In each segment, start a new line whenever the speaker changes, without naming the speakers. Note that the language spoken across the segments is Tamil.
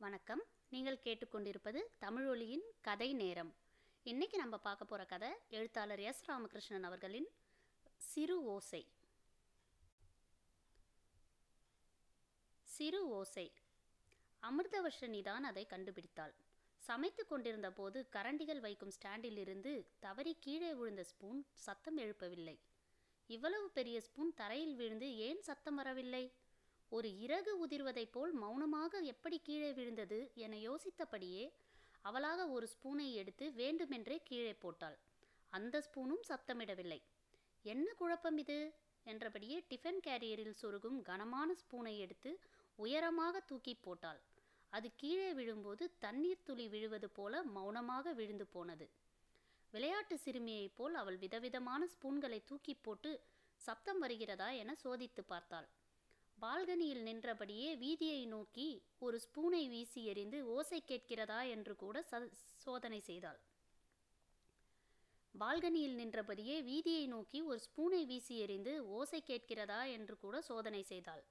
வணக்கம். நீங்கள் கேட்டுக்கொண்டிருப்பது தமிழொலியின் கதை நேரம். இன்றைக்கி நம்ம பார்க்க போகிற கதை எழுத்தாளர் எஸ் ராமகிருஷ்ணன் அவர்களின் சிறு ஓசை. சிறு ஓசை. அமிர்தவர்ஷினி தான் அதை கண்டுபிடித்தாள். சமைத்து கொண்டிருந்த போது கரண்டிகள் வைக்கும் ஸ்டாண்டில் இருந்து தவறி கீழே விழுந்த ஸ்பூன் சத்தம் எழுப்பவில்லை. இவ்வளவு பெரிய ஸ்பூன் தரையில் விழுந்து ஏன் சத்தம் வரவில்லை? ஒரு இறகு உதிர்வதைப் போல் மௌனமாக எப்படி கீழே விழுந்தது என யோசித்தபடியே அவளாக ஒரு ஸ்பூனை எடுத்து வேண்டுமென்றே கீழே போட்டாள். அந்த ஸ்பூனும் சத்தமிடவில்லை என்ன குழப்பம் இது? என்றபடியே டிஃபன் கேரியரில் சொருகும் கனமான ஸ்பூனை எடுத்து உயரமாக தூக்கி போட்டாள். அது கீழே விழும்போது தண்ணீர் துளி விழுவது போல மௌனமாக விழுந்து போனது. விளையாட்டு சிறுமியைப் போல் அவள் விதவிதமான ஸ்பூன்களை தூக்கி போட்டு சப்தம் வருகிறதா என சோதித்து பார்த்தாள். பால்கனியில் நின்றபடியே வீதியை நோக்கி ஒரு ஸ்பூனை வீசி எறிந்து ஓசை கேட்கிறதா என்று கூட ச சோதனை செய்தாள். பால்கனியில் நின்றபடியே வீதியை நோக்கி ஒரு ஸ்பூனை வீசி எறிந்து ஓசை கேட்கிறதா என்று கூட சோதனை செய்தாள்.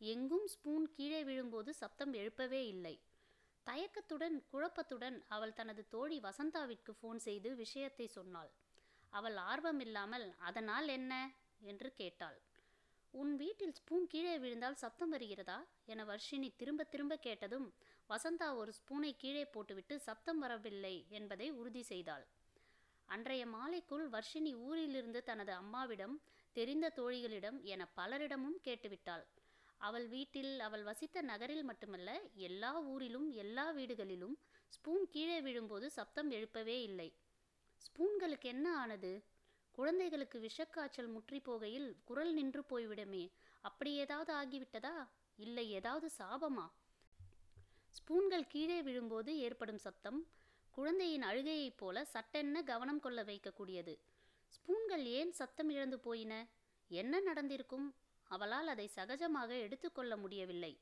எங்கும் ஸ்பூன் கீழே விழும்போது சப்தம் எழுப்பவே இல்லை. தயக்கத்துடன் குழப்பத்துடன் அவள் தனது தோழி வசந்தாவிற்கு ஃபோன் செய்து விஷயத்தை சொன்னாள். அவள் ஆர்வமில்லாமல் அதனால் என்ன? என்று கேட்டாள். உன் வீட்டில் ஸ்பூன் கீழே விழுந்தால் சப்தம் வருகிறதா? என வர்ஷினி திரும்ப திரும்ப கேட்டதும் வசந்தா ஒரு ஸ்பூனை கீழே போட்டுவிட்டு சப்தம் வரவில்லை என்பதை உறுதி செய்தாள். அன்றைய மாலைக்குள் வர்ஷினி ஊரிலிருந்து தனது அம்மாவிடம் தெரிந்த தோழிகளிடம் என பலரிடமும் கேட்டுவிட்டாள். அவள் வீட்டில் அவள் வசித்த நகரில் மட்டுமல்ல எல்லா ஊரிலும் எல்லா வீடுகளிலும் ஸ்பூன் கீழே விழும்போது சப்தம் எழுப்பவே இல்லை. ஸ்பூன்களுக்கு என்ன ஆனது? குழந்தைகளுக்கு விஷக்காய்ச்சல் முற்றி போகையில் குரல் நின்று போய்விடுமே. அப்படி ஏதாவது ஆகிவிட்டதா? இல்லை ஏதாவது சாபமா? ஸ்பூன்கள் கீழே விழும்போது ஏற்படும் சத்தம் குழந்தையின் அழுகையைப் போல சட்டென்ன கவனம் கொள்ள வைக்கக்கூடியது. ஸ்பூன்கள் ஏன் சத்தம் இழந்து போயின? என்ன நடந்திருக்கும்? அவளால் அதை சகஜமாக எடுத்துக்கொள்ள முடியவில்லை.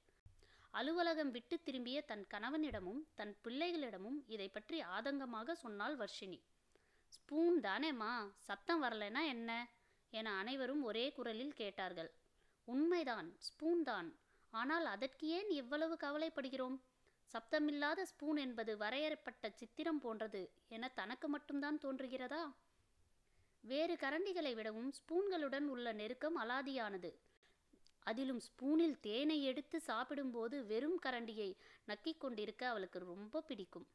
அலுவலகம் விட்டு திரும்பிய தன் கணவனிடமும் தன் பிள்ளைகளிடமும் இதை பற்றி ஆதங்கமாக சொன்னாள் வர்ஷினி. ஸ்பூன் தானேம்மா சத்தம் வரலைன்னா என்ன? என அனைவரும் ஒரே குரலில் கேட்டார்கள். உண்மைதான் ஸ்பூன் தான் ஆனால் அதற்கு ஏன் இவ்வளவு கவலைப்படுகிறோம்? சப்தமில்லாத ஸ்பூன் என்பது வரையறுப்பட்ட சித்திரம் போன்றது என தனக்கு மட்டும்தான் தோன்றுகிறதா? வேறு கரண்டிகளை விடவும் ஸ்பூன்களுடன் உள்ள நெருக்கம் அலாதியானது. அதிலும் ஸ்பூனில் தேனை எடுத்து சாப்பிடும்போது வெறும் கரண்டியை நக்கிக் கொண்டிருக்க அவளுக்கு ரொம்ப பிடிக்கும்.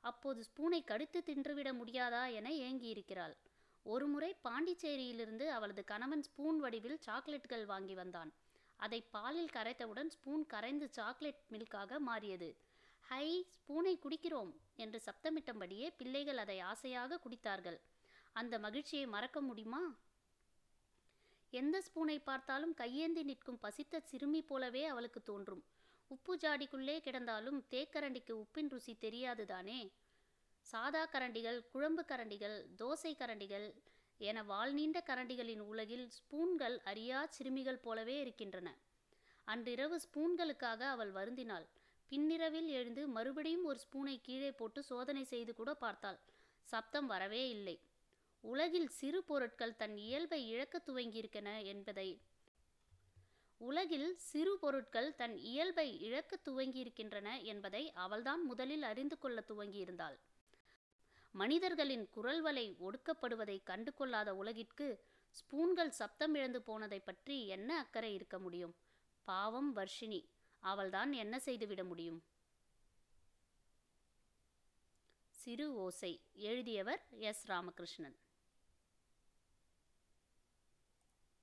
அப்போது ஸ்பூனை கடித்து தின்றுவிட முடியாதா என ஏங்கியிருக்கிறாள். ஒருமுறை பாண்டிச்சேரியிலிருந்து அவளது கணவன் ஸ்பூன் வடிவில் சாக்லேட்டுகள் வாங்கி வந்தான். அதை பாலில் கரைத்தவுடன் ஸ்பூன் கரைந்து சாக்லேட் மில்காக மாறியது. ஹை ஸ்பூனை குடிக்கிறோம் என்று சப்தமிட்டபடியே பிள்ளைகள் அதை ஆசையாக குடித்தார்கள். அந்த மகிழ்ச்சியை மறக்க முடியுமா? எந்த ஸ்பூனை பார்த்தாலும் கையேந்தி நிற்கும் பசித்த சிறுமி போலவே அவளுக்கு தோன்றும். உப்பு ஜாடிக்குள்ளே கிடந்தாலும் தேக்கரண்டிக்கு உப்பின் ருசி தெரியாதுதானே? சாதா கரண்டிகள் குழம்பு கரண்டிகள் தோசை கரண்டிகள் என வால் நீண்ட கரண்டிகளின் உலகில் ஸ்பூன்கள் அறியா சிறுமிகள் போலவே இருக்கின்றன. அன்றிரவு ஸ்பூன்களுக்காக அவள் வருந்தினாள். பின்னிரவில் எழுந்து மறுபடியும் ஒரு ஸ்பூனை கீழே போட்டு சோதனை செய்து கூட பார்த்தாள். சப்தம் வரவே இல்லை. உலகில் சிறு பொருட்கள் தன் இயல்பை இழக்க துவங்கியிருக்கன என்பதை உலகில் சிறு பொருட்கள் தன் இயல்பை இழக்க துவங்கியிருக்கின்றன என்பதை அவள்தான் முதலில் அறிந்து கொள்ள துவங்கியிருந்தாள். மனிதர்களின் குரல்வலை ஒடுக்கப்படுவதை கண்டு கொள்ளாத உலகிற்கு ஸ்பூன்கள் சப்தம் இழந்து போனதை பற்றி என்ன அக்கறை இருக்க முடியும்? பாவம் வர்ஷினி அவள்தான் என்ன செய்துவிட முடியும்? சிறு ஓசை எழுதியவர் எஸ். ராமகிருஷ்ணன்.